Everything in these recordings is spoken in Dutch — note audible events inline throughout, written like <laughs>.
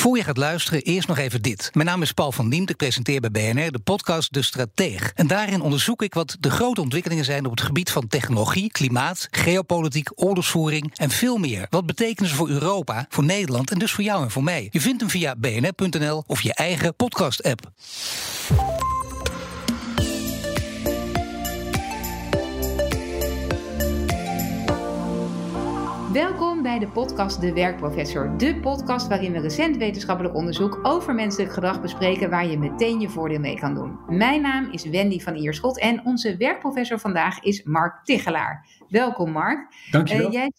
Voor je gaat luisteren, eerst nog even dit. Mijn naam is Paul van Diemt. Ik presenteer bij BNR de podcast De Strateeg. En daarin onderzoek ik wat de grote ontwikkelingen zijn op het gebied van technologie, klimaat, geopolitiek, oorlogsvoering en veel meer. Wat betekenen ze voor Europa, voor Nederland en dus voor jou en voor mij? Je vindt hem via bnr.nl of je eigen podcast-app. Welkom bij de podcast De Werkprofessor. De podcast waarin we recent wetenschappelijk onderzoek over menselijk gedrag bespreken waar je meteen je voordeel mee kan doen. Mijn naam is Wendy van Ierschot en onze werkprofessor vandaag is Mark Tichelaar. Welkom Mark. Dankjewel. Uh, jij,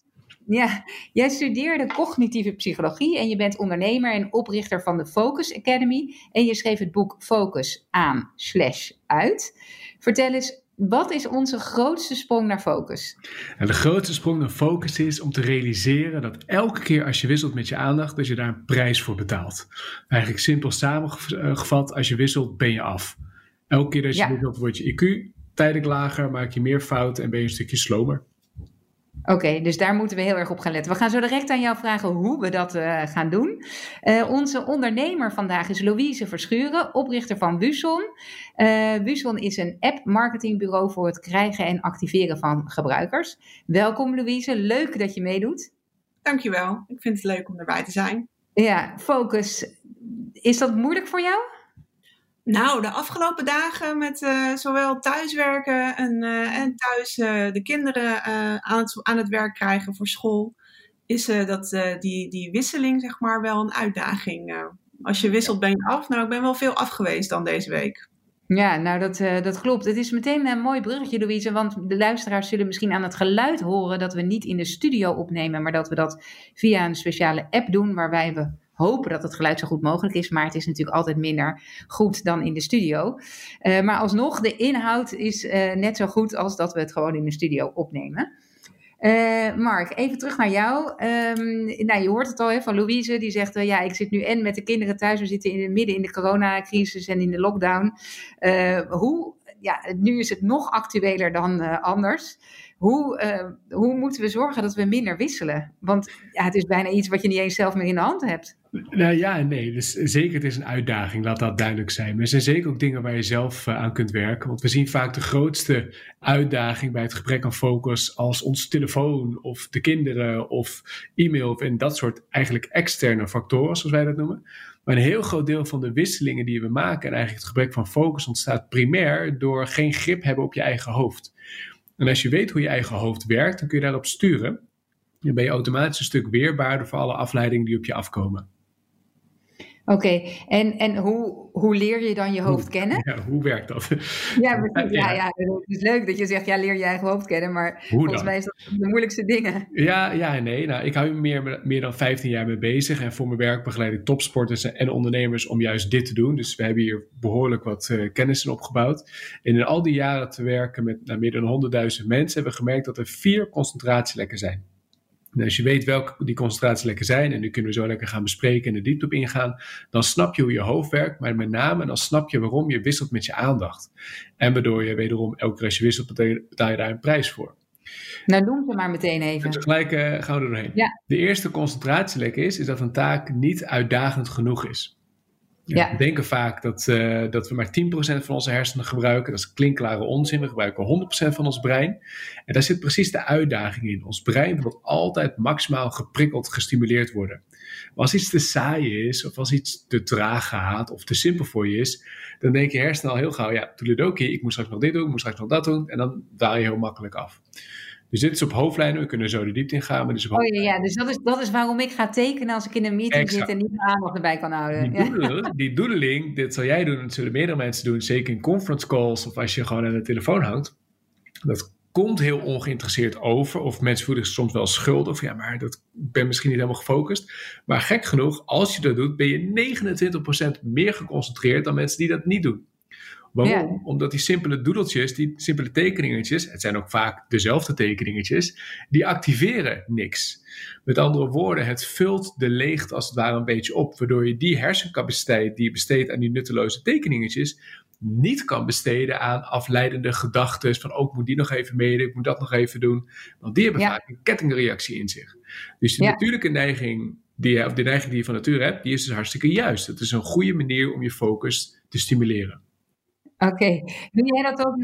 ja, jij studeerde cognitieve psychologie en je bent ondernemer en oprichter van de Focus Academy. En je schreef het boek Focus aan slash uit. Vertel eens, wat is onze grootste sprong naar focus? En de grootste sprong naar focus is om te realiseren dat elke keer als je wisselt met je aandacht, dat je daar een prijs voor betaalt. Eigenlijk simpel samengevat, als je wisselt, ben je af. Elke keer dat je wisselt, wordt je IQ tijdelijk lager, maak je meer fouten en ben je een stukje slomer. Oké, dus daar moeten we heel erg op gaan letten. We gaan zo direct aan jou vragen hoe we dat uh, gaan doen. Uh, onze ondernemer vandaag is Louise Verschuren, oprichter van Wuson. Uh, Wuson is een app-marketingbureau voor het krijgen en activeren van gebruikers. Welkom Louise, leuk dat je meedoet. Dankjewel, ik vind het leuk om erbij te zijn. Ja, focus. Is dat moeilijk voor jou? Nou, de afgelopen dagen met uh, zowel thuiswerken en, uh, en thuis uh, de kinderen aan, het, aan het werk krijgen voor school, is dat, die, die wisseling zeg maar wel een uitdaging. als je wisselt ben je af. Nou, ik ben wel veel af geweest dan deze week. Ja, nou dat, dat klopt. Het is meteen een mooi bruggetje, Louise. Want de luisteraars zullen misschien aan het geluid horen dat we niet in de studio opnemen, maar dat we dat via een speciale app doen waarbij we hopen dat het geluid zo goed mogelijk is. Maar het is natuurlijk altijd minder goed dan in de studio. Uh, maar alsnog, de inhoud is uh, net zo goed als dat we het gewoon in de studio opnemen. Uh, Mark, even terug naar jou. Um, nou, je hoort het al hè, van Louise, die zegt: Ja, ik zit nu en met de kinderen thuis. We zitten in het midden in de coronacrisis en in de lockdown. Hoe, ja, nu is het nog actueler dan anders. Hoe, hoe moeten we zorgen dat we minder wisselen? Want ja, het is bijna iets wat je niet eens zelf meer in de hand hebt. Nou ja nee. Dus zeker, het is een uitdaging, laat dat duidelijk zijn. Maar er zijn zeker ook dingen waar je zelf uh, aan kunt werken. Want we zien vaak de grootste uitdaging bij het gebrek aan focus als onze telefoon of de kinderen of e-mail en dat soort eigenlijk externe factoren, zoals wij dat noemen. Maar een heel groot deel van de wisselingen die we maken en eigenlijk het gebrek van focus ontstaat primair door geen grip hebben op je eigen hoofd. En als je weet hoe je eigen hoofd werkt, dan kun je daarop sturen. Dan ben je automatisch een stuk weerbaarder voor alle afleidingen die op je afkomen. Oké, en, en hoe, hoe leer je dan je hoofd kennen? <laughs> Ja, hoe werkt dat? Ja, precies, <laughs> ja, ja, het is leuk dat je zegt, ja, leer je eigen hoofd kennen, maar volgens mij is dat de moeilijkste dingen. Ja, ja nee. Nou, ik hou me meer, meer dan 15 jaar mee bezig en voor mijn werk begeleid ik topsporters en ondernemers om juist dit te doen. Dus we hebben hier behoorlijk wat uh, kennis in opgebouwd. En in al die jaren te werken met nou, meer dan 100.000 mensen hebben we gemerkt dat er vier concentratielekken zijn. Als je weet welke die concentratielekken zijn, en nu kunnen we zo lekker gaan bespreken en de diepte op ingaan, dan snap je hoe je hoofd werkt, maar met name dan snap je waarom je wisselt met je aandacht. En waardoor je wederom elke keer als je wisselt, betaal je daar een prijs voor. Nou, noem ze maar meteen even. En tegelijk uh, gaan we er doorheen. Ja. De eerste concentratielek is, is dat een taak niet uitdagend genoeg is. We denken vaak dat, uh, dat we maar 10% van onze hersenen gebruiken. Dat is klinkklare onzin. We gebruiken 100% van ons brein. En daar zit precies de uitdaging in. Ons brein wil altijd maximaal geprikkeld, gestimuleerd worden. Maar als iets te saai is, of als iets te traag gaat, of te simpel voor je is, dan denk je hersenen al heel gauw, ja, oké, ik moet straks nog dit doen, ik moet straks nog dat doen. En dan daal je heel makkelijk af. Dus dit is op hoofdlijnen, we kunnen zo de diepte in gaan. Maar dus oh ja, ja, dus dat is, dat is waarom ik ga tekenen als ik in een meeting zit en niet mijn aandacht erbij kan houden. Die, doodling, <laughs> die doedeling, dit zal jij doen, dat zullen meerdere mensen doen, zeker in conference calls of als je gewoon aan de telefoon hangt. Dat komt heel ongeïnteresseerd over. Of mensen voelen zich soms wel schuldig. Of ja, maar dat ben misschien niet helemaal gefocust. Maar gek genoeg, als je dat doet, ben je 29% meer geconcentreerd dan mensen die dat niet doen. Waarom? Omdat die simpele doedeltjes, die simpele tekeningetjes, het zijn ook vaak dezelfde tekeningetjes, die activeren niks. Met andere woorden, het vult de leegte als het ware een beetje op, waardoor je die hersencapaciteit die je besteedt aan die nutteloze tekeningetjes, niet kan besteden aan afleidende gedachten van ook oh, moet die nog even meedoen, ik moet dat nog even doen. Want die hebben vaak een kettingreactie in zich. Dus de natuurlijke neiging die, of die neiging die je van nature hebt, die is dus hartstikke juist. Het is een goede manier om je focus te stimuleren. Oké, doe jij dat ook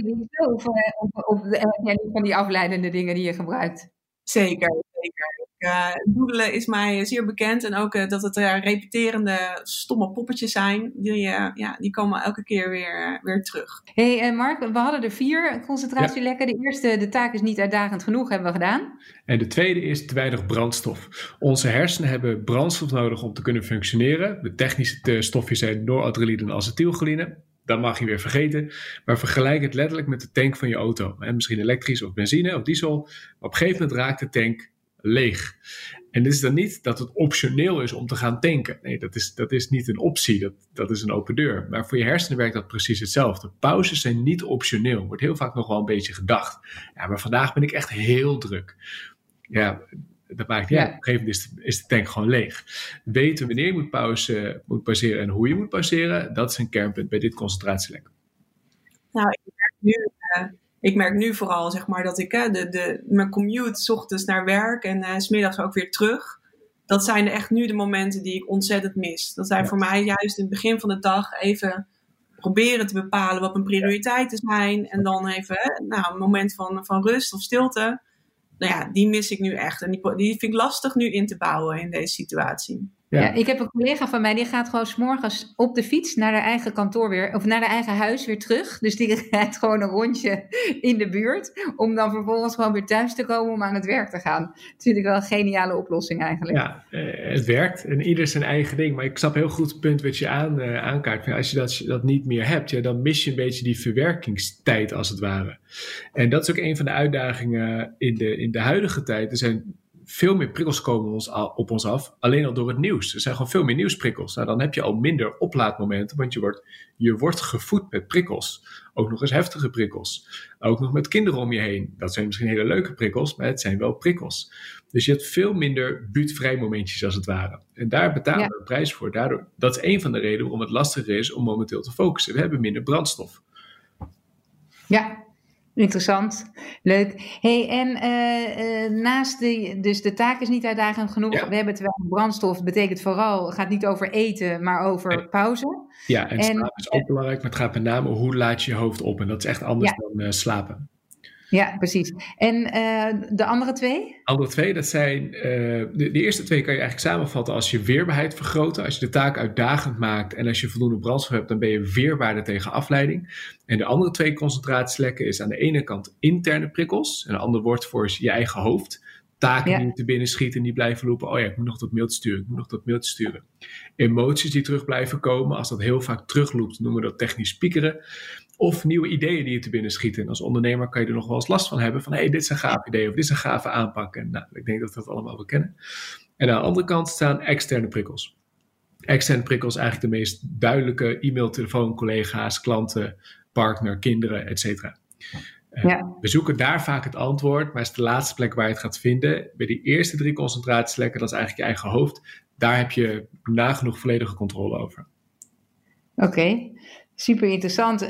of, of, of heb jij niet van die afleidende dingen die je gebruikt? Zeker, zeker. Uh, doodelen is mij zeer bekend en ook uh, dat het uh, repeterende stomme poppetjes zijn. Die, ja, die komen elke keer weer, weer terug. hey, Mark, we hadden er vier concentratielekken. Ja. De eerste, de taak is niet uitdagend genoeg, hebben we gedaan. En de tweede is te weinig brandstof. Onze hersenen hebben brandstof nodig om te kunnen functioneren. De technische stofjes zijn noradrenaline en acetylcholine dat mag je weer vergeten. Maar vergelijk het letterlijk met de tank van je auto. En misschien elektrisch of benzine of diesel. Op een gegeven moment raakt de tank leeg. En dit is dan niet dat het optioneel is om te gaan tanken. Nee, dat is, dat is niet een optie, dat, dat is een open deur. Maar voor je hersenen werkt dat precies hetzelfde. Pauzes zijn niet optioneel, wordt heel vaak nog wel een beetje gedacht. Ja, maar vandaag ben ik echt heel druk. Ja, dat maakt ja, op een gegeven moment is de, is de, tank gewoon leeg. Weten wanneer je moet, pauze, moet pauzeren en hoe je moet pauzeren, dat is een kernpunt bij dit concentratielek. Nou, ik merk nu, uh, ik merk nu vooral zeg maar, dat ik uh, de, de, mijn commute s ochtends naar werk en uh, s middags ook weer terug. Dat zijn echt nu de momenten die ik ontzettend mis. Dat zijn voor mij juist in het begin van de dag even proberen te bepalen wat mijn prioriteiten zijn. En dan even nou, een moment van, van rust of stilte nou ja, die mis ik nu echt. En die, die vind ik lastig nu in te bouwen in deze situatie. Ja. ik heb een collega van mij die gaat gewoon s'morgens op de fiets naar haar eigen kantoor weer, of naar haar eigen huis weer terug. Dus die <laughs> rijdt gewoon een rondje in de buurt, om dan vervolgens gewoon weer thuis te komen om aan het werk te gaan. Dat vind ik wel een geniale oplossing eigenlijk. Ja, eh, het werkt en ieder zijn eigen ding. Maar ik snap heel goed het punt wat je aan, uh, aankaart. Als je dat, dat niet meer hebt, ja, dan mis je een beetje die verwerkingstijd als het ware. En dat is ook een van de uitdagingen in de, in de huidige tijd. Er zijn veel meer prikkels komen ons op ons af, alleen al door het nieuws. Er zijn gewoon veel meer nieuwsprikkels. Nou, dan heb je al minder oplaadmomenten, want je wordt, je wordt gevoed met prikkels. Ook nog eens heftige prikkels. Ook nog met kinderen om je heen. Dat zijn misschien hele leuke prikkels, maar het zijn wel prikkels. Dus je hebt veel minder buurtvrij momentjes als het ware. En daar betalen we een prijs voor. Daardoor, dat is een van de redenen waarom het lastiger is om momenteel te focussen. We hebben minder brandstof. Ja, Interessant, leuk. Hey, en uh, uh, naast de, dus de taak is niet uitdagend genoeg. We hebben het wel brandstof, betekent vooral, het gaat niet over eten, maar over pauze. Ja, en, en slapen is ook belangrijk, maar het gaat met name hoe laat je je hoofd op. En dat is echt anders dan uh, slapen. Ja, precies. En uh, de andere twee? Andere twee, dat zijn. Uh, de, de, eerste twee kan je eigenlijk samenvatten als je weerbaarheid vergroten. Als je de taak uitdagend maakt en als je voldoende brandstof hebt, dan ben je weerbaarder tegen afleiding. En de andere twee concentratielekken is aan de ene kant interne prikkels. En een ander woord voor is je eigen hoofd. Taken ja. die te binnen schieten, die blijven lopen. Oh ja, ik moet nog dat mailtje sturen, ik moet nog dat mailtje sturen. Emoties die terug blijven komen, als dat heel vaak terugloopt, noemen we dat technisch piekeren. Of nieuwe ideeën die je te binnen schieten. En als ondernemer kan je er nog wel eens last van hebben. Van hé, hey, dit is een gaaf idee of dit is een gave aanpak. En nou, ik denk dat we dat allemaal wel kennen. En aan de andere kant staan externe prikkels. Externe prikkels eigenlijk de meest duidelijke e-mail, telefoon, collega's, klanten, partner, kinderen, et cetera. Ja. We zoeken daar vaak het antwoord, maar is de laatste plek waar je het gaat vinden. Bij die eerste drie concentratielekken, dat is eigenlijk je eigen hoofd. Daar heb je nagenoeg volledige controle over. Oké, Super interessant. Uh,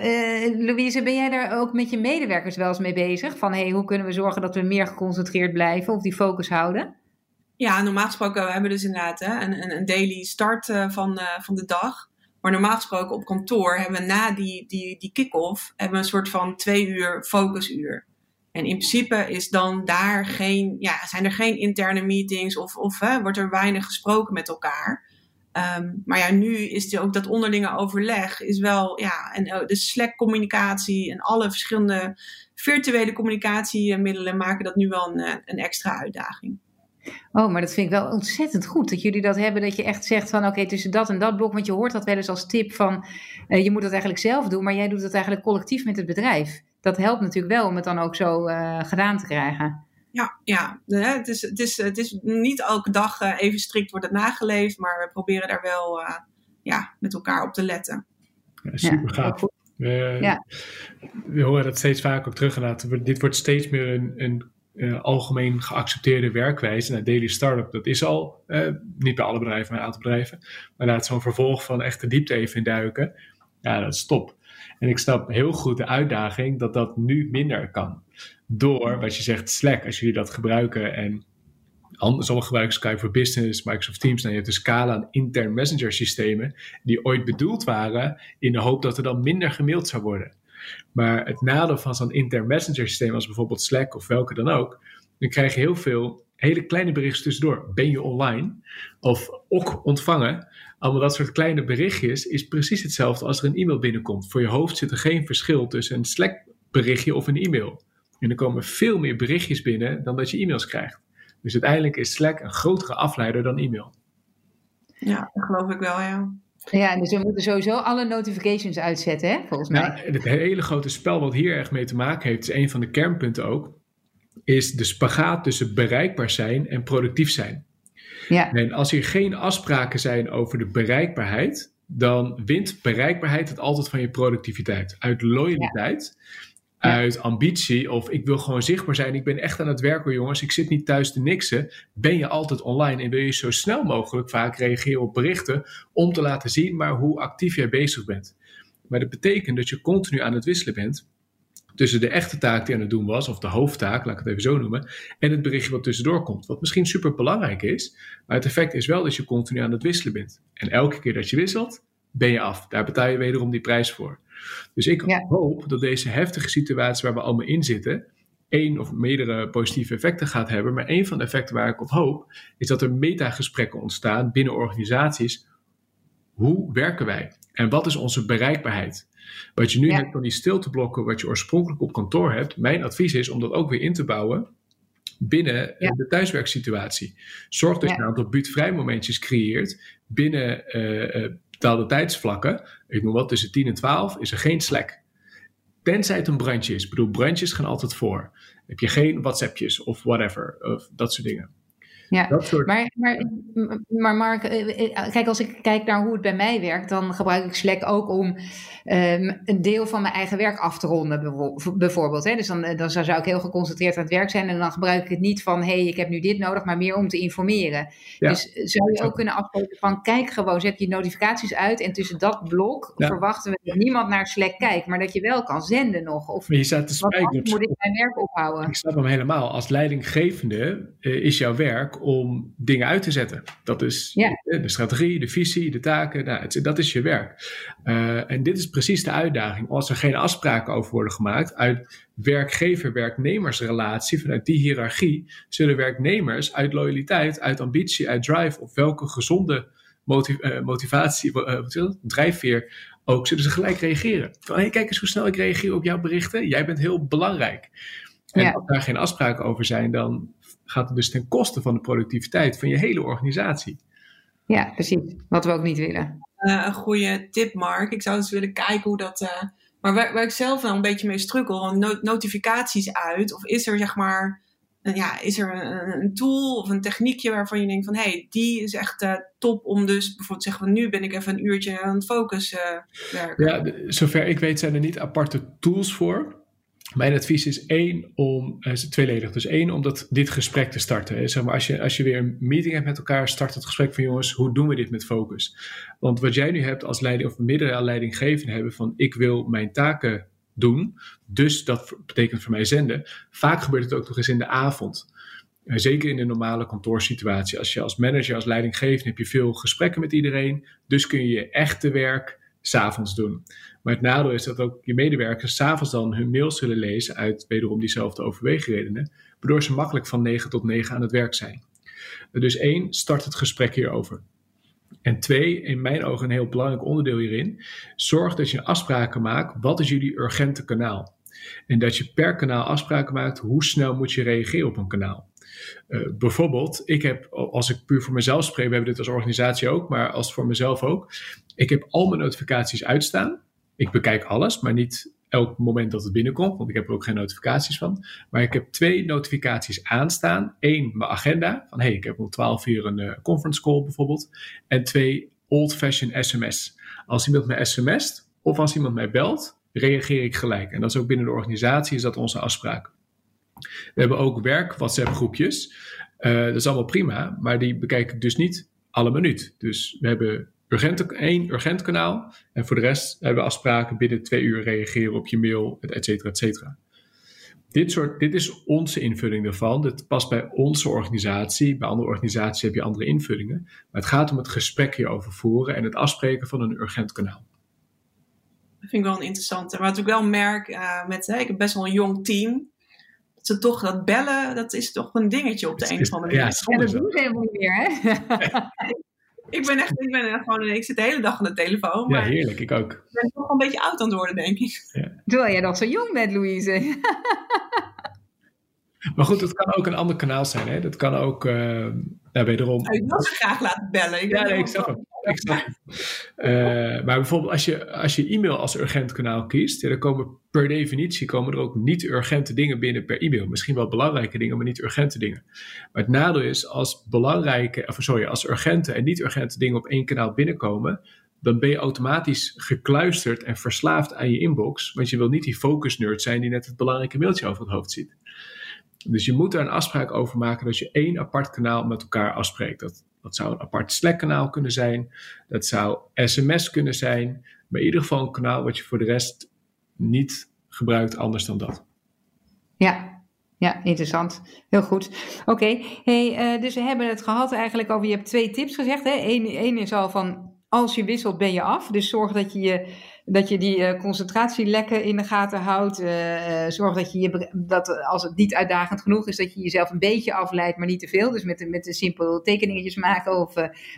Louise, ben jij daar ook met je medewerkers wel eens mee bezig? Van hey, hoe kunnen we zorgen dat we meer geconcentreerd blijven of die focus houden? Ja, normaal gesproken we hebben dus inderdaad een, een daily start uh, van, uh, van de dag. Maar normaal gesproken op kantoor hebben we na die, die, die kick-off hebben we een soort van twee uur focusuur. En in principe is dan daar geen, ja, zijn er geen interne meetings of, of hè, wordt er weinig gesproken met elkaar. Um, maar ja, nu is die, ook dat onderlinge overleg is wel, ja, en uh, de Slack-communicatie en alle verschillende virtuele communicatiemiddelen maken dat nu wel een, eh, een extra uitdaging. Oh, maar dat vind ik wel ontzettend goed dat jullie dat hebben. Dat je echt zegt van oké, tussen dat en dat blok. Want je hoort dat wel eens als tip van uh, je moet dat eigenlijk zelf doen. Maar jij doet het eigenlijk collectief met het bedrijf. Dat helpt natuurlijk wel om het dan ook zo uh, gedaan te krijgen. Ja, ja. Het, is, het, is, het is niet elke dag uh, even strikt wordt het nageleefd, maar we proberen daar wel uh, ja, met elkaar op te letten. Ja, super gaaf. Uh, ja. We horen dat steeds vaker ook terug. Dit wordt steeds meer een, een uh, algemeen geaccepteerde werkwijze. Nou, Daily Startup, dat is al, niet bij alle bedrijven, maar een aantal bedrijven. Maar laat zo'n vervolg van echt de diepte even induiken. Ja, dat is. En ik snap heel goed de uitdaging dat dat nu minder kan door wat je zegt, Slack, als jullie dat gebruiken en Sommigen gebruiken Skype voor Business, Microsoft Teams. Nou, je hebt dus Scala en intern messenger systemen die ooit bedoeld waren in de hoop dat er dan minder gemaild zou worden. Maar het nadeel van zo'n intern messenger systeem als bijvoorbeeld Slack of welke dan ook, dan krijg je heel veel hele kleine berichtjes tussendoor. Ben je online? Of ook ontvangen? Allemaal dat soort kleine berichtjes is precies hetzelfde als er een e-mail binnenkomt. Voor je hoofd zit er geen verschil tussen een Slack berichtje of een e-mail. En er komen veel meer berichtjes binnen dan dat je e-mails krijgt. Dus uiteindelijk is Slack een grotere afleider dan e-mail. Ja, dat geloof ik wel, ja. Ja, dus we moeten sowieso alle notifications uitzetten, hè, volgens mij. Ja, het hele grote spel wat hier erg mee te maken heeft, is een van de kernpunten ook, is de spagaat tussen bereikbaar zijn en productief zijn. Ja. En als hier geen afspraken zijn over de bereikbaarheid, dan wint bereikbaarheid het altijd van je productiviteit. Uit loyaliteit uit ambitie of ik wil gewoon zichtbaar zijn. Ik ben echt aan het werken, jongens. Ik zit niet thuis te niksen. Ben je altijd online en wil je zo snel mogelijk vaak reageren op berichten om te laten zien maar hoe actief jij bezig bent. Maar dat betekent dat je continu aan het wisselen bent tussen de echte taak die aan het doen was, of de hoofdtaak, laat ik het even zo noemen, en het berichtje wat tussendoor komt. Wat misschien super belangrijk is, maar het effect is wel dat je continu aan het wisselen bent. En elke keer dat je wisselt, ben je af. Daar betaal je wederom die prijs voor. Dus ik hoop dat deze heftige situatie waar we allemaal in zitten, één of meerdere positieve effecten gaat hebben. Maar één van de effecten waar ik op hoop, is dat er metagesprekken ontstaan binnen organisaties. Hoe werken wij? En wat is onze bereikbaarheid? Wat je nu hebt van die stilteblokken, wat je oorspronkelijk op kantoor hebt, mijn advies is om dat ook weer in te bouwen binnen de thuiswerksituatie. Zorg dat je een aantal buurtvrij momentjes creëert binnen uh, betaalde tijdsvlakken, ik noem wat, tussen 10 en 12, is er geen Slack. Tenzij het een brandje is. Ik bedoel, brandjes gaan altijd voor. Heb je geen WhatsAppjes of whatever, of dat soort dingen. Ja, maar, maar, maar Mark, eh, eh, kijk, als ik kijk naar hoe het bij mij werkt, dan gebruik ik Slack ook om um, een deel van mijn eigen werk af te ronden, bijvoorbeeld. Hè? Dus dan, eh, dan zou ik heel geconcentreerd aan het werk zijn en dan gebruik ik het niet van, hé, hey, ik heb nu dit nodig, maar meer om te informeren. Dus zou je ook kunnen afspreken van, kijk gewoon, zet je notificaties uit en tussen dat blok verwachten we dat niemand naar Slack kijkt, maar dat je wel kan zenden nog. Of maar je staat te spijken. moet ik mijn werk ophouden? Ik snap hem helemaal. Als leidinggevende is jouw werk om dingen uit te zetten. Dat is de strategie, de visie, de taken. Nou, dat is je werk. Uh, en dit is precies de uitdaging. Als er geen afspraken over worden gemaakt uit werkgever-werknemersrelatie, vanuit die hiërarchie, zullen werknemers uit loyaliteit, uit ambitie, uit drive, of welke gezonde motiv uh, motivatie, uh, drijfveer ook, zullen ze gelijk reageren. Van, hey, kijk eens hoe snel ik reageer op jouw berichten. Jij bent heel belangrijk. En als daar geen afspraken over zijn, dan gaat het dus ten koste van de productiviteit van je hele organisatie. Ja, precies. Wat we ook niet willen. Uh, een goede tip, Mark. Ik zou dus willen kijken hoe dat. Uh, maar waar, waar, ik zelf wel een beetje mee struggle, notificaties uit. Of is er zeg maar. ja, is er een, een, tool of een techniekje waarvan je denkt van hé, hey, die is echt uh, top om dus bijvoorbeeld zeggen van nu ben ik even een uurtje aan het focus werken. Ja, zover ik weet zijn er niet aparte tools voor. Mijn advies is één om, uh, is tweeledig. Dus één om dat, dit gesprek te starten. Zeg maar, als, je, als je weer een meeting hebt met elkaar, start het gesprek van jongens, hoe doen we dit met focus? Want wat jij nu hebt als leiding of meerdere leidinggevenden hebben van ik wil mijn taken doen, dus dat betekent voor mij zenden. Vaak gebeurt het ook nog eens in de avond. Uh, zeker in de normale kantoorsituatie. Als je als manager, als leidinggevende heb je veel gesprekken met iedereen. Dus kun je je echte werk s'avonds doen. Maar het nadeel is dat ook je medewerkers s'avonds dan hun mails zullen lezen uit wederom diezelfde overweegredenen, waardoor ze makkelijk van 9 tot 9 aan het werk zijn. Dus één, start het gesprek hierover. En twee, in mijn ogen een heel belangrijk onderdeel hierin, zorg dat je afspraken maakt, wat is jullie urgente kanaal? En dat je per kanaal afspraken maakt, hoe snel moet je reageren op een kanaal? Uh, bijvoorbeeld, ik heb, als ik puur voor mezelf spreek, we hebben dit als organisatie ook, maar als voor mezelf ook, ik heb al mijn notificaties uitstaan. Ik bekijk alles, maar niet elk moment dat het binnenkomt, want ik heb er ook geen notificaties van. Maar ik heb twee notificaties aanstaan. Eén, mijn agenda, van hey, ik heb om 12 uur een uh, conference call bijvoorbeeld. En twee, old-fashioned sms. Als iemand mij sms't of als iemand mij belt, reageer ik gelijk. En dat is ook binnen de organisatie, is dat onze afspraak. We hebben ook werk WhatsApp groepjes. Uh, dat is allemaal prima, maar die bekijk ik dus niet alle minuut. Dus we hebben urgent, één urgent kanaal. En voor de rest hebben we afspraken binnen twee uur reageren op je mail, et cetera, et cetera. dit, soort, dit is onze invulling ervan. Dit past bij onze organisatie. Bij andere organisaties heb je andere invullingen. Maar het gaat om het gesprek hierover voeren en het afspreken van een urgent kanaal. Dat vind ik wel een interessante. Maar wat ik wel merk, uh, met, hè, ik heb best wel een jong team. Dat ze toch dat bellen, dat is toch een dingetje op de een of andere manier. Ja, ja dat doen ze helemaal niet meer, hè? <laughs> ik ben echt, ik ben gewoon, ik zit de hele dag aan de telefoon. Maar ja, heerlijk, ik ook. Ik ben toch een beetje oud aan het worden, denk ik. Ja. Terwijl jij nog zo jong bent, Louise. <laughs> maar goed, het kan ook een ander kanaal zijn, hè? Dat kan ook, uh, nou, wederom... ik wil ze graag laten bellen. Ik ja, nee, ik snap hem. Ik snap hem. Uh, maar bijvoorbeeld als je, als je e-mail als urgent kanaal kiest, ja, dan komen per definitie komen er ook niet urgente dingen binnen per e-mail. Misschien wel belangrijke dingen, maar niet urgente dingen. Maar het nadeel is als belangrijke, of sorry, als urgente en niet urgente dingen op één kanaal binnenkomen, dan ben je automatisch gekluisterd en verslaafd aan je inbox. Want je wil niet die focus nerd zijn die net het belangrijke mailtje over het hoofd ziet. Dus je moet er een afspraak over maken dat je één apart kanaal met elkaar afspreekt. Dat, dat zou een apart Slack-kanaal kunnen zijn. Dat zou sms kunnen zijn. Maar in ieder geval een kanaal wat je voor de rest niet gebruikt anders dan dat. Ja, ja, interessant. Heel goed. Oké, hey, uh, dus we hebben het gehad eigenlijk over, je hebt twee tips gezegd. Eén is al van, als je wisselt ben je af. Dus zorg dat je je dat je die uh, concentratielekken in de gaten houdt. Uh, zorg dat je, je dat als het niet uitdagend genoeg is, dat je jezelf een beetje afleidt, maar niet te veel. Dus met, met een simpel tekeningetjes maken of,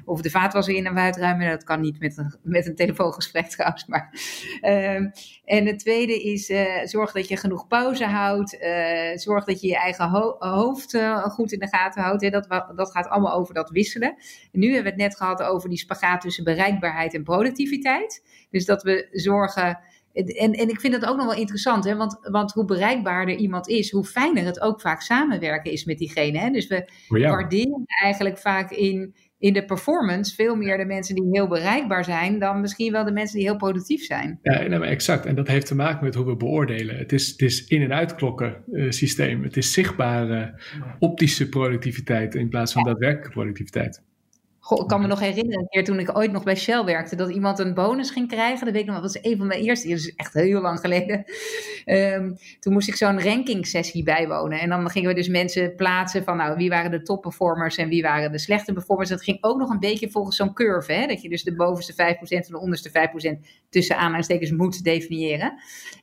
of de vaatwasser in en uitruimen. Dat kan niet met een, met een telefoongesprek <laughs> trouwens. Maar, ehm, en het tweede is, zorg dat je genoeg pauze houdt. zorg dat je je eigen ho hoofd goed in de gaten houdt. Hè. Dat, dat gaat allemaal over dat wisselen. En nu hebben we het net gehad over die spagaat tussen bereikbaarheid en productiviteit. Dus dat we zorgen. En, en ik vind dat ook nog wel interessant, hè? Want, want hoe bereikbaarder iemand is, hoe fijner het ook vaak samenwerken is met diegene. Hè? Dus we waarderen eigenlijk vaak in, in de performance veel meer de mensen die heel bereikbaar zijn, dan misschien wel de mensen die heel productief zijn. Ja, nee, exact. En dat heeft te maken met hoe we beoordelen. Het is, het is in- en uitklokken uh, systeem. Het is zichtbare optische productiviteit in plaats van daadwerkelijke productiviteit. Goh, ik kan me nog herinneren, een keer toen ik ooit nog bij Shell werkte, dat iemand een bonus ging krijgen. Dat weet ik nog, dat was een van mijn eerste, dat is echt heel lang geleden. Um, <laughs> toen moest ik zo'n ranking sessie bijwonen. En dan gingen we dus mensen plaatsen van, nou, wie waren de top performers en wie waren de slechte performers. Dat ging ook nog een beetje volgens zo'n curve, hè? dat je dus de bovenste 5% en de onderste 5% tussen aanhalingstekens moet definiëren.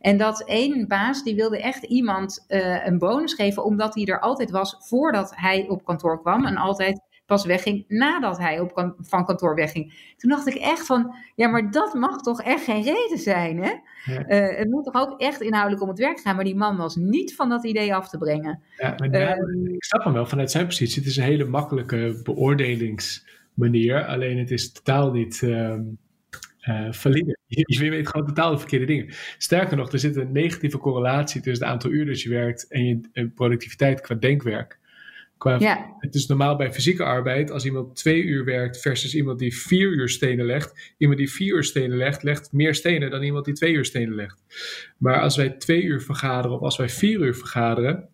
En dat één baas, die wilde echt iemand uh, een bonus geven, omdat hij er altijd was voordat hij op kantoor kwam. En altijd pas wegging nadat hij op van kantoor wegging. Toen dacht ik echt van, ja, maar dat mag toch echt geen reden zijn, hè? Uh, het moet toch ook echt inhoudelijk om het werk gaan, maar die man was niet van dat idee af te brengen. Ja, maar uh, ik snap hem wel vanuit zijn positie. Het is een hele makkelijke beoordelingsmanier, alleen het is totaal niet... Uh, valide. <laughs> Je, je, weet gewoon totaal de verkeerde dingen. Sterker nog, er zit een negatieve correlatie tussen het aantal uur dat je werkt en je productiviteit qua denkwerk. Qua, ja. Het is normaal bij fysieke arbeid, als iemand twee uur werkt versus iemand die vier uur stenen legt. Iemand die vier uur stenen legt, legt meer stenen dan iemand die twee uur stenen legt. Maar als wij twee uur vergaderen of als wij vier uur vergaderen,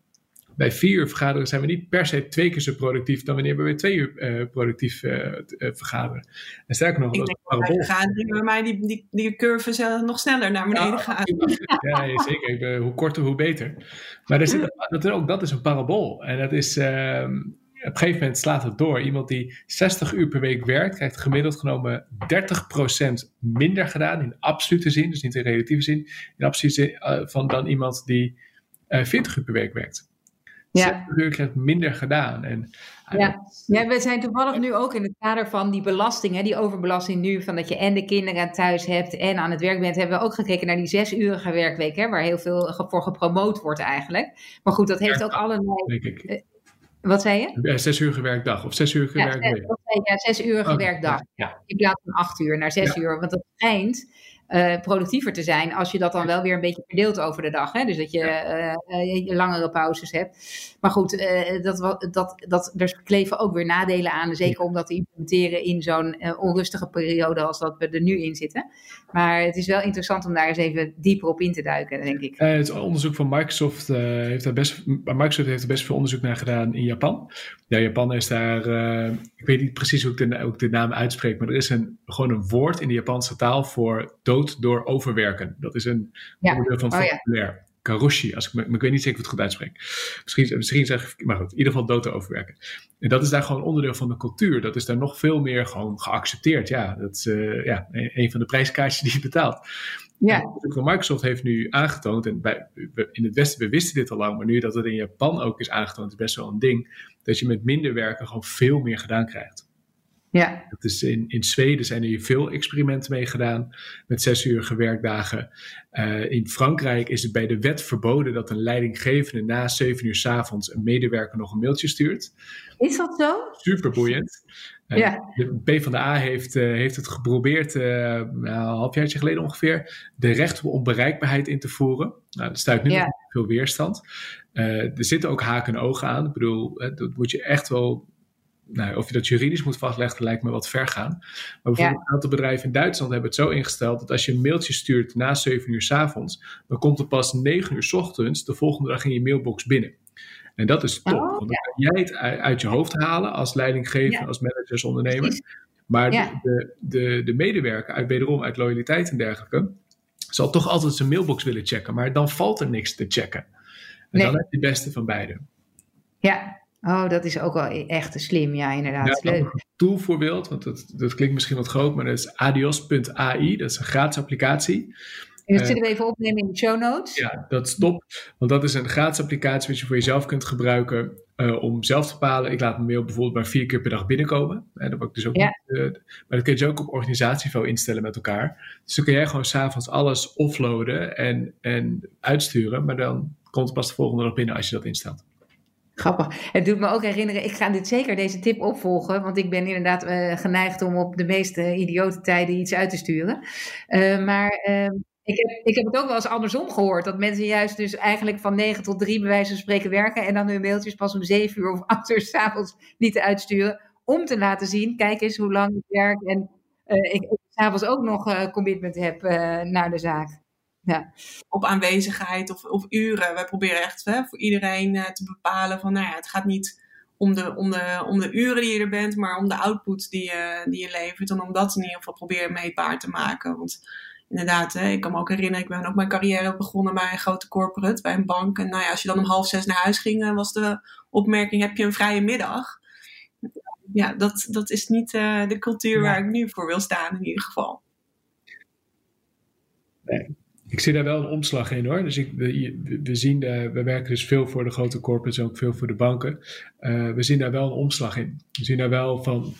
bij vier uur vergaderen zijn we niet per se twee keer zo productief dan wanneer we bij twee uur uh, productief uh, uh, vergaderen. En sterker nog, ik dat bij vergaderingen bij mij die, die, die curve nog sneller naar beneden ja, gaan. Ja, ja zeker. hoe korter, hoe beter. Maar er zit, dat, ook dat is een parabool. En dat is, ehm, op een gegeven moment slaat het door. Iemand die 60 uur per week werkt, krijgt gemiddeld genomen 30% minder gedaan in absolute zin, dus niet in relatieve zin, in absolute zin, van dan iemand die 40 uur per week werkt. Ja. krijgt minder gedaan. En, ja. ja, we zijn toevallig nu ook in het kader van die belasting, hè, die overbelasting nu, van dat je en de kinderen thuis hebt en aan het werk bent, hebben we ook gekeken naar die zesurige werkweek, hè, waar heel veel voor gepromoot wordt eigenlijk. Maar goed, dat heeft ook allerlei... Denk ik. Uh, wat zei je? Ja, zes uur werkdag of zes uur ja, werkweek. Ja, zes uur werkdag. Ja. In plaats van acht uur naar zes uur. Want dat schijnt uh, productiever te zijn als je dat dan wel weer een beetje verdeelt over de dag. Hè? Dus dat je uh, langere pauzes hebt. Maar goed, uh, dat, dat, dat, er kleven ook weer nadelen aan. Zeker om dat te implementeren in zo'n onrustige periode als dat we er nu in zitten. Maar het is wel interessant om daar eens even dieper op in te duiken, denk ik. het onderzoek van Microsoft, heeft daar best, Microsoft heeft er best veel onderzoek naar gedaan in Japan. Ja, Japan is daar, ik weet niet precies hoe ik de, hoe ik de naam uitspreek, maar er is een, gewoon een woord in de Japanse taal voor dood door overwerken. Dat is een ja. onderdeel van het oh, vocabulaire. Karoshi, als ik, maar ik weet niet zeker of ik het goed uitspreek. Misschien, misschien zeg ik, maar goed, in ieder geval dood te overwerken. En dat is daar gewoon onderdeel van de cultuur. Dat is daar nog veel meer gewoon geaccepteerd. Ja, dat is uh, ja, een van de prijskaartjes die je betaalt. Ja. Microsoft heeft nu aangetoond, en bij, in het Westen, we wisten dit al lang, maar nu dat het in Japan ook is aangetoond, is best wel een ding, dat je met minder werken gewoon veel meer gedaan krijgt. Ja. Dat is in, in Zweden zijn er hier veel experimenten mee gedaan met zes uur werkdagen. Uh, in Frankrijk is het bij de wet verboden dat een leidinggevende na zeven uur s avonds een medewerker nog een mailtje stuurt. Is dat zo? Super boeiend. Uh, ja. De PvdA heeft, uh, heeft het geprobeerd, nou, een halfjaartje geleden ongeveer, de recht op onbereikbaarheid in te voeren. Nou, dat stuit nu ja. nog veel weerstand. er zitten ook haken en ogen aan. Ik bedoel, dat moet je echt wel nou, of je dat juridisch moet vastleggen, lijkt me wat ver gaan. Maar bijvoorbeeld een aantal bedrijven in Duitsland hebben het zo ingesteld dat als je een mailtje stuurt na 7 uur s avonds, dan komt er pas 9 uur s ochtends de volgende dag in je mailbox binnen. En dat is top, oh, want dan kan jij het uit je hoofd halen als leidinggever, als manager, als ondernemer. Maar de, de, de, de, medewerker, uit, wederom uit loyaliteit en dergelijke, zal toch altijd zijn mailbox willen checken. Maar dan valt er niks te checken. En nee. dan heb je het beste van beide. Ja, Oh, dat is ook wel e-, echt slim, ja, inderdaad. Ja, Leuk. Een toolvoorbeeld, want dat, dat klinkt misschien wat groot, maar dat is adios.ai. Dat is een gratis applicatie. En dat zullen we even opnemen in de show notes. Ja, dat is top. Want dat is een gratis applicatie wat je voor jezelf kunt gebruiken uh, om zelf te bepalen. Ik laat mijn mail bijvoorbeeld maar vier keer per dag binnenkomen. En dat ik dus ook ja. niet, uh, maar dat kun je dus ook op organisatieniveau instellen met elkaar. Dus dan kun jij gewoon s'avonds alles offloaden en, en uitsturen. Maar dan komt het pas de volgende dag binnen als je dat instelt. Grappig. Het doet me ook herinneren, ik ga dit zeker deze tip opvolgen, want ik ben inderdaad uh, geneigd om op de meeste idiote tijden iets uit te sturen. Uh, maar uh, ik, heb, ik heb het ook wel eens andersom gehoord, dat mensen juist dus eigenlijk van 9 tot 3 bij wijze van spreken werken en dan hun mailtjes pas om 7 uur of <laughs> 8 uur s'avonds niet uitsturen, om te laten zien, kijk eens hoe lang ik werk en ik, ik s'avonds ook nog commitment heb naar de zaak ja. op aanwezigheid of, of uren. Wij proberen echt hè, voor iedereen uh, te bepalen van, nou ja, het gaat niet om de, om, de, om de uren die je er bent, maar om de output die je, die je levert. En om dat in ieder geval proberen meetbaar te maken. Want inderdaad, hè, ik kan me ook herinneren, ik ben ook mijn carrière begonnen bij een grote corporate, bij een bank. En nou ja, als je dan om half zes naar huis ging, eh, was de opmerking, heb je een vrije middag? Ja, dat, dat is niet uh, de cultuur waar ik nu voor wil staan in ieder geval. Nee ik zie daar wel een omslag in hoor. Dus ik, we, we, zien, de, we werken dus veel voor de grote corporates en ook veel voor de banken. Uh, we zien daar wel een omslag in. We zien daar wel van,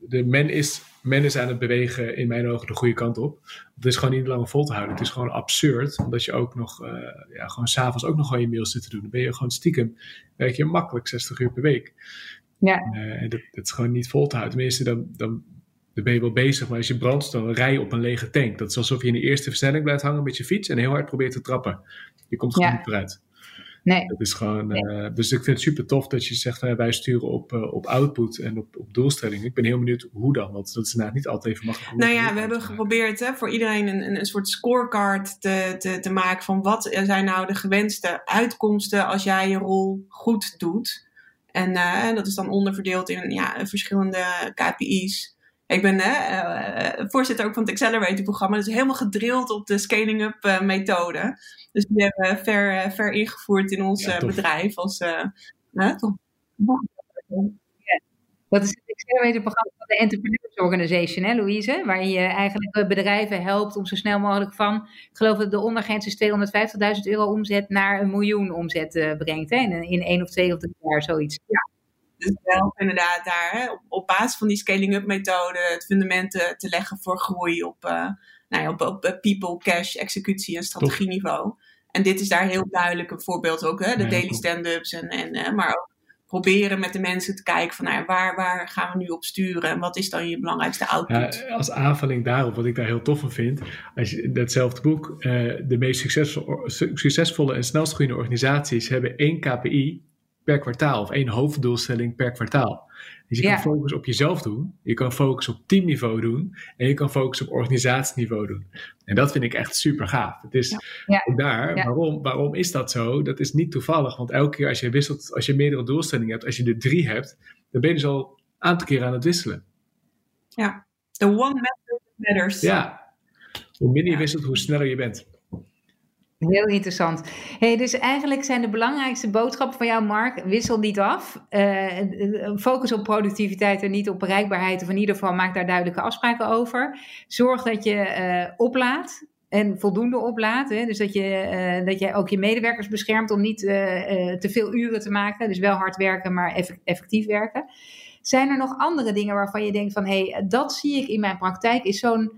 de, men, is, men is aan het bewegen in mijn ogen de goede kant op. Het is gewoon niet langer vol te houden. Het is gewoon absurd, omdat je ook nog, uh, ja, gewoon s'avonds ook nog gewoon je mails zit te doen. Dan ben je gewoon stiekem, werk je makkelijk 60 uur per week. Ja. Uh, en dat, dat, is gewoon niet vol te houden. Tenminste, dan, dan dan ben je wel bezig, maar als je brandt, dan rij je op een lege tank. Dat is alsof je in de eerste versnelling blijft hangen met je fiets en heel hard probeert te trappen. Je komt gewoon niet vooruit. Nee. Dat is gewoon, uh, dus ik vind het super tof dat je zegt, uh, wij sturen op, uh, op output en op, op doelstelling. Ik ben heel benieuwd hoe dan, want dat is inderdaad niet altijd even makkelijk. Nou ja, we hebben geprobeerd hè, voor iedereen een, een soort scorecard te, te, te maken van wat zijn nou de gewenste uitkomsten als jij je rol goed doet. En dat is dan onderverdeeld in ja, verschillende KPI's. Ik ben uh, voorzitter ook van het Accelerator-programma, dus helemaal gedrild op de scaling-up uh, methode. Dus die hebben we ver, ver ingevoerd in ons ja, bedrijf. Als, toch? Dat is het Accelerator-programma van de Entrepreneurs Organization, hè, Louise? Waarin je eigenlijk bedrijven helpt om zo snel mogelijk van, ik geloof dat de ondergrens is 250.000 euro omzet, naar een miljoen omzet brengt. Hè? In, in één of twee of drie jaar, zoiets. Ja. Dus wel inderdaad daar hè, op, op, basis van die scaling-up methode het fundament te, leggen voor groei op, uh, nou ja, op, op people, cash, executie en strategieniveau. En dit is daar heel duidelijk een voorbeeld ook, hè, de daily stand-ups. En, en, uh, maar ook proberen met de mensen te kijken van nou waar, waar gaan we nu op sturen en wat is dan je belangrijkste output. Ja, als aanvulling daarop, wat ik daar heel tof van vind, als je datzelfde boek, uh, de meest succesvolle, succesvolle en snelst groeiende organisaties hebben één KPI per kwartaal of één hoofddoelstelling per kwartaal. Dus je kan focus op jezelf doen, je kan focus op teamniveau doen en je kan focus op organisatieniveau doen. En dat vind ik echt super gaaf. Het is ja. daar, Waarom, waarom is dat zo? Dat is niet toevallig, want elke keer als je wisselt, als je meerdere doelstellingen hebt, als je er drie hebt, dan ben je dus al een aantal keer aan het wisselen. Ja, the one method matters. Ja, hoe minder je wisselt, hoe sneller je bent. Heel interessant. Hey, dus eigenlijk zijn de belangrijkste boodschappen van jou, Mark, wissel niet af. Uh, focus op productiviteit en niet op bereikbaarheid. Of in ieder geval maak daar duidelijke afspraken over. Zorg dat je uh, oplaadt en voldoende oplaadt. Hè? Dus dat je, dat je ook je medewerkers beschermt om niet te veel uren te maken. Dus wel hard werken, maar effectief werken. Zijn er nog andere dingen waarvan je denkt van... hé, hey, dat zie ik in mijn praktijk, is zo'n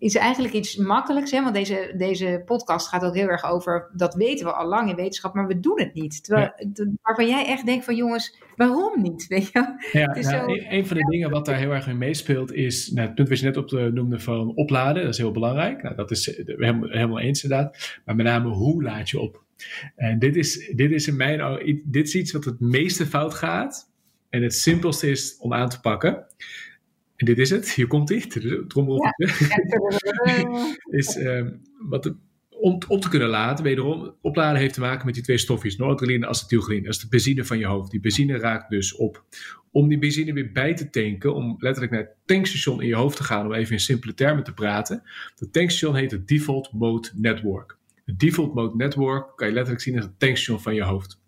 is eigenlijk iets makkelijks. Hè? Want deze, deze podcast gaat ook heel erg over, dat weten we al lang in wetenschap, maar we doen het niet. Terwijl, Waarvan jij echt denkt van jongens, waarom niet? <laughs> Weet je? Ja, nou, zo, een, een, van de dingen wat daar heel erg in meespeelt is, nou, het punt wat je net op de, noemde van opladen, dat is heel belangrijk. Nou, dat is helemaal, helemaal eens inderdaad. Maar met name hoe laad je op? En dit is, dit is in mijn dit is iets wat het meeste fout gaat en het simpelste is om aan te pakken. En dit is het, hier komt hij, trommelroffeltje. Ja. is uh, wat om op te kunnen laden, wederom, opladen heeft te maken met die twee stofjes, noradrenaline en acetylcholine. Dat is de benzine van je hoofd. Die benzine raakt dus op. Om die benzine weer bij te tanken, om letterlijk naar het tankstation in je hoofd te gaan, om even in simpele termen te praten. Dat tankstation heet het Default Mode Network. Het Default Mode Network kan je letterlijk zien als het tankstation van je hoofd.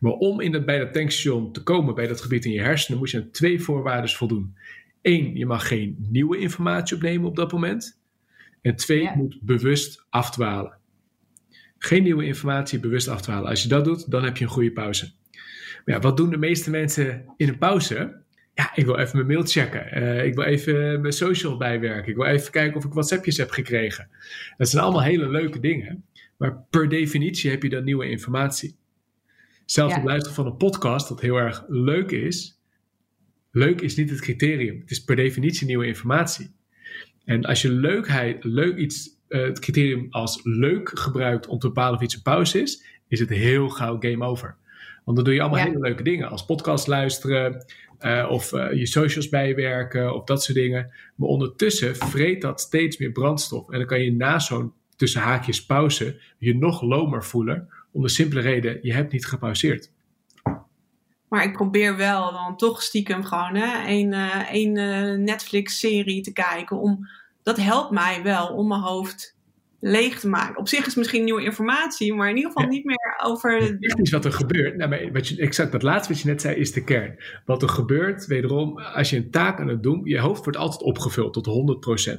Maar om in dat, bij dat tankstation te komen, bij dat gebied in je hersenen, moet je aan twee voorwaarden voldoen. Eén, je mag geen nieuwe informatie opnemen op dat moment. En twee, je moet bewust afdwalen. Geen nieuwe informatie, bewust afdwalen. Als je dat doet, dan heb je een goede pauze. Maar ja, wat doen de meeste mensen in een pauze? Ja, ik wil even mijn mail checken. Uh, ik wil even mijn social bijwerken. Ik wil even kijken of ik WhatsAppjes heb gekregen. Dat zijn allemaal hele leuke dingen. Maar per definitie heb je dan nieuwe informatie. Zelfs het luisteren van een podcast, dat heel erg leuk is, leuk is niet het criterium. Het is per definitie nieuwe informatie. En als je leukheid, leuk iets, uh, het criterium als leuk gebruikt om te bepalen of iets een pauze is, is het heel gauw game over. Want dan doe je allemaal hele leuke dingen, als podcast luisteren, uh, of uh, je socials bijwerken, of dat soort dingen. Maar ondertussen vreet dat steeds meer brandstof. En dan kan je na zo'n tussen haakjes pauze je nog lomer voelen, om de simpele reden, je hebt niet gepauzeerd. Maar ik probeer wel dan toch stiekem gewoon hè, een, uh, een uh, Netflix-serie te kijken. Om, dat helpt mij wel om mijn hoofd leeg te maken. Op zich is het misschien nieuwe informatie, maar in ieder geval niet meer over. Echt wat er gebeurt. Nou, maar wat je, exact dat laatste wat je net zei is de kern. Wat er gebeurt, wederom, als je een taak aan het doen, je hoofd wordt altijd opgevuld tot 100%.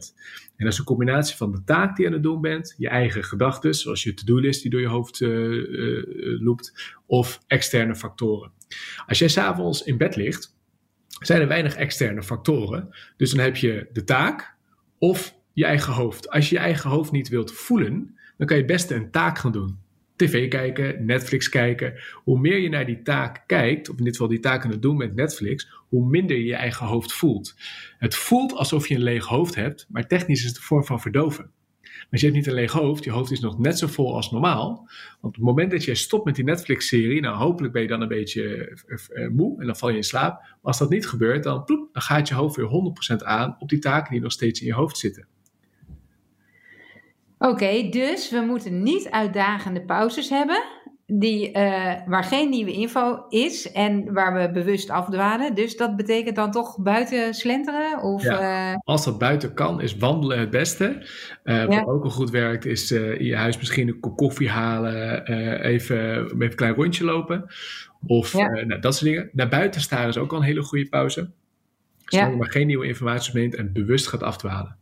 En dat is een combinatie van de taak die je aan het doen bent, je eigen gedachten, zoals je to-do-list die door je hoofd uh, loopt, of externe factoren. Als jij s'avonds in bed ligt, zijn er weinig externe factoren. Dus dan heb je de taak of je eigen hoofd. Als je je eigen hoofd niet wilt voelen, dan kan je het beste een taak gaan doen. TV kijken, Netflix kijken. Hoe meer je naar die taak kijkt, of in dit geval die taak aan het doen met Netflix, hoe minder je je eigen hoofd voelt. Het voelt alsof je een leeg hoofd hebt, maar technisch is het een vorm van verdoven. Maar je hebt niet een leeg hoofd, je hoofd is nog net zo vol als normaal. Want op het moment dat je stopt met die Netflix-serie, nou hopelijk ben je dan een beetje eh, eh, moe en dan val je in slaap. Maar als dat niet gebeurt, dan, ploep, dan gaat je hoofd weer 100% aan op die taken die nog steeds in je hoofd zitten. Oké, dus we moeten niet uitdagende pauzes hebben die, uh, waar geen nieuwe info is en waar we bewust afdwalen. Dus dat betekent dan toch buiten slenteren? Of, ja, uh... Als dat buiten kan, is wandelen het beste. Uh, wat ook al goed werkt, is in je huis misschien een kop koffie halen, even met een klein rondje lopen. Of nou, dat soort dingen. Naar buiten staren is ook al een hele goede pauze. Zolang je maar geen nieuwe informatie neemt en bewust gaat afdwalen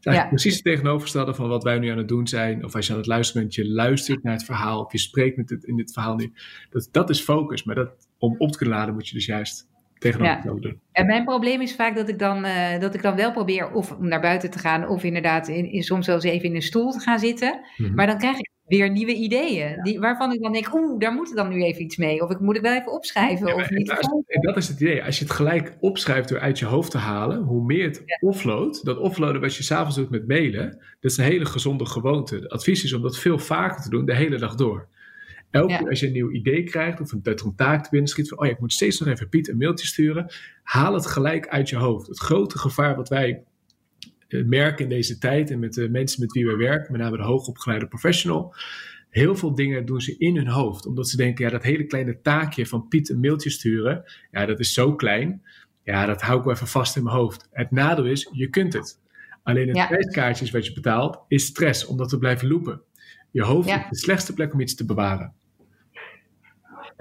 ja. precies het tegenovergestelde van wat wij nu aan het doen zijn. Of als je aan het luisteren bent, je luistert naar het verhaal. Of je spreekt met het, in dit verhaal nu. Dat, dat is focus. Maar dat, om op te kunnen laden moet je dus juist tegenovergestelde ja. doen. En mijn probleem is vaak dat ik dan, uh, dat ik dan wel probeer of om naar buiten te gaan. Of inderdaad in, in soms zelfs even in een stoel te gaan zitten. Mhm. Maar dan krijg ik weer nieuwe ideeën. Die, waarvan ik dan denk, oeh, daar moet ik dan nu even iets mee. Of ik moet het wel even opschrijven. of niet. En dat is het idee. Als je het gelijk opschrijft door uit je hoofd te halen, hoe meer het ja. offload, dat offloaden wat je s'avonds doet met mailen, dat is een hele gezonde gewoonte. Het advies is om dat veel vaker te doen, de hele dag door. Elke keer als je een nieuw idee krijgt of een, dat er een taak te binnen schiet van, oh ja, ik moet steeds nog even Piet een mailtje sturen, haal het gelijk uit je hoofd. Het grote gevaar wat wij eh, merken in deze tijd en met de mensen met wie we werken, met name de hoogopgeleide professional, heel veel dingen doen ze in hun hoofd. Omdat ze denken, ja, dat hele kleine taakje van Piet een mailtje sturen, ja, dat is zo klein. Ja, dat hou ik wel even vast in mijn hoofd. Het nadeel is, je kunt het. Alleen het ja. prijskaartje wat je betaalt, is stress, omdat we blijven lopen. Je hoofd is de slechtste plek om iets te bewaren.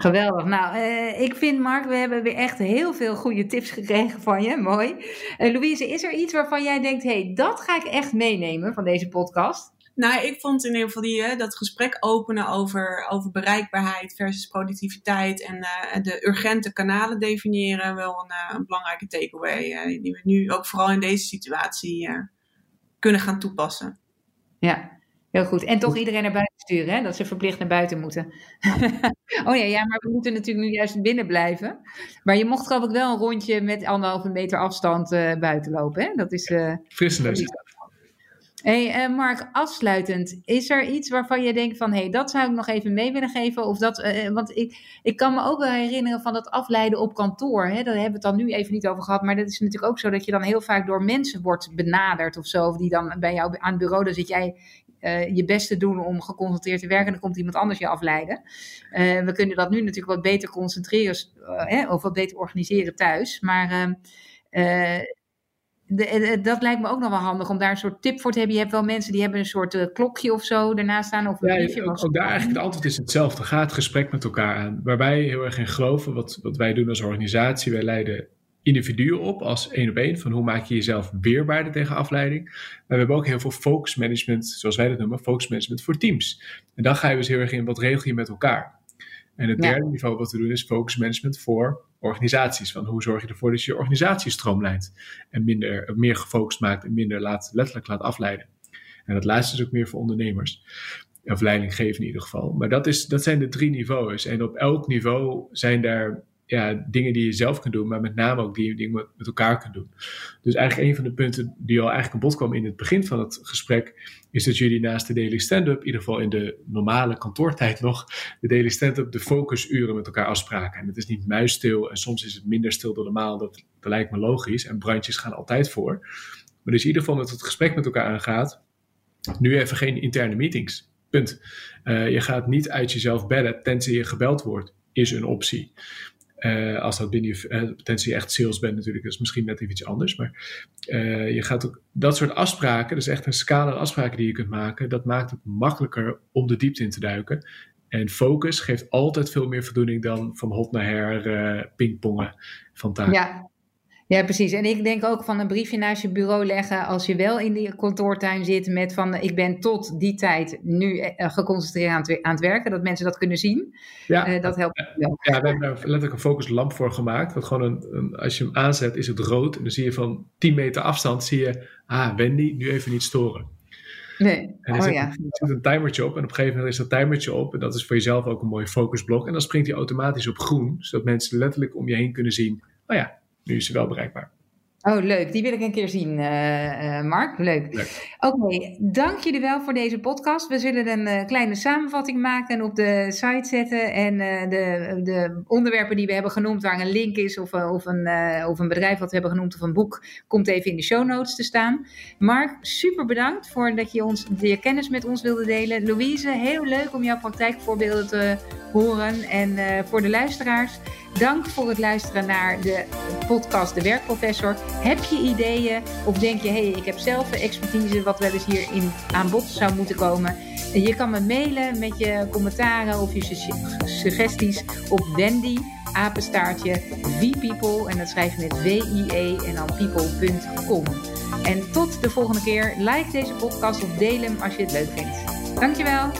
Geweldig. Nou, uh, ik vind, Mark, we hebben weer echt heel veel goede tips gekregen van je. Mooi. Uh, Louise, is er iets waarvan jij denkt: hé, hey, dat ga ik echt meenemen van deze podcast? Nou, ik vond in ieder geval die, hè, dat gesprek openen over, over bereikbaarheid versus productiviteit en uh, de urgente kanalen definiëren wel een, een belangrijke takeaway. die we nu ook vooral in deze situatie kunnen gaan toepassen. Ja, Heel goed. En toch iedereen naar buiten sturen, hè? dat ze verplicht naar buiten moeten. <laughs> oh ja, ja, maar we moeten natuurlijk nu juist binnen blijven. Maar je mocht geloof ik wel een rondje met anderhalve meter afstand uh, buiten lopen. Hè? Dat is. Uh, Hey uh, Mark, afsluitend, is er iets waarvan je denkt van, hé, hey, dat zou ik nog even mee willen geven? Of dat, uh, want ik, ik kan me ook wel herinneren van dat afleiden op kantoor. Hè? Daar hebben we het dan nu even niet over gehad, maar dat is natuurlijk ook zo dat je dan heel vaak door mensen wordt benaderd of zo. Of die dan bij jou aan het bureau, dan zit jij uh, je best te doen om geconcentreerd te werken. En dan komt iemand anders je afleiden. Uh, we kunnen dat nu natuurlijk wat beter concentreren uh, of wat beter organiseren thuis. Maar ehm, de, dat lijkt me ook nog wel handig om daar een soort tip voor te hebben. Je hebt wel mensen die hebben een soort klokje of zo ernaast staan. Of een ja, ook, ook daar eigenlijk het antwoord is hetzelfde. Ga het gesprek met elkaar aan. Waar wij heel erg in geloven, wat, wat wij doen als organisatie, wij leiden individuen op als één op één. Van hoe maak je jezelf weerbaarder tegen afleiding. Maar we hebben ook heel veel focus management, zoals wij dat noemen, focus management voor teams. En dan ga je dus heel erg in wat regel je met elkaar. En het derde niveau wat we doen is focus management voor organisaties. Van hoe zorg je ervoor dat je je organisatie stroomlijnt. En minder, meer gefocust maakt en minder laat, letterlijk laat afleiden. En dat laatste is ook meer voor ondernemers. Of leidinggeven in ieder geval. Maar dat, is, dat zijn de drie niveaus. En op elk niveau zijn daar ja, dingen die je zelf kunt doen, maar met name ook die je dingen met, elkaar kunt doen. Dus eigenlijk een van de punten die al eigenlijk aan bod kwam in het begin van het gesprek, is dat jullie naast de daily stand-up, in ieder geval in de normale kantoortijd nog, de daily stand-up de focusuren met elkaar afspraken. En het is niet muisstil en soms is het minder stil dan normaal, dat, dat lijkt me logisch. En brandjes gaan altijd voor. Maar dus in ieder geval met het gesprek met elkaar aangaat, nu even geen interne meetings. Punt. Uh, je gaat niet uit jezelf bellen tenzij je gebeld wordt, is een optie. Uh, als dat binnen je potentie echt sales bent natuurlijk, is misschien net even iets anders. Maar uh, je gaat ook dat soort afspraken, dus echt een scala aan afspraken die je kunt maken, dat maakt het makkelijker om de diepte in te duiken. En focus geeft altijd veel meer voldoening dan van hot naar her pingpongen van taken. Ja, ja, precies. En ik denk ook van een briefje naast je bureau leggen als je wel in die kantoortuin zit met van ik ben tot die tijd nu eh, geconcentreerd aan het, aan het werken, dat mensen dat kunnen zien. Ja, uh, dat helpt wel. Ja, we hebben daar letterlijk een focuslamp voor gemaakt. Dat gewoon een, een, als je hem aanzet is het rood en dan zie je van 10 meter afstand zie je, ah Wendy, nu even niet storen. Nee. En er, oh, zit, ja. er zit een timertje op en op een gegeven moment is dat timertje op en dat is voor jezelf ook een mooie focusblok en dan springt hij automatisch op groen, zodat mensen letterlijk om je heen kunnen zien, oh ja, nu is ze wel bereikbaar. Oh, leuk. Die wil ik een keer zien, uh, Mark. Leuk. Oké, okay, dank jullie wel voor deze podcast. We zullen een uh, kleine samenvatting maken en op de site zetten. En uh, de, de, onderwerpen die we hebben genoemd, waar een link is, of, of, een, of een bedrijf wat we hebben genoemd, of een boek, komt even in de show notes te staan. Mark, super bedankt voor dat je ons, je kennis met ons wilde delen. Louise, heel leuk om jouw praktijkvoorbeelden te horen. En voor de luisteraars. Dank voor het luisteren naar de podcast De Werkprofessor. Heb je ideeën of denk je, hé, hey, ik heb zelf expertise wat wel eens hierin aan bod zou moeten komen? Je kan me mailen met je commentaren of je suggesties op Wendy, apenstaartje, vpeople, en dat schrijf je met W-I-E en dan people.com. En tot de volgende keer. Like deze podcast of deel hem als je het leuk vindt. Dankjewel.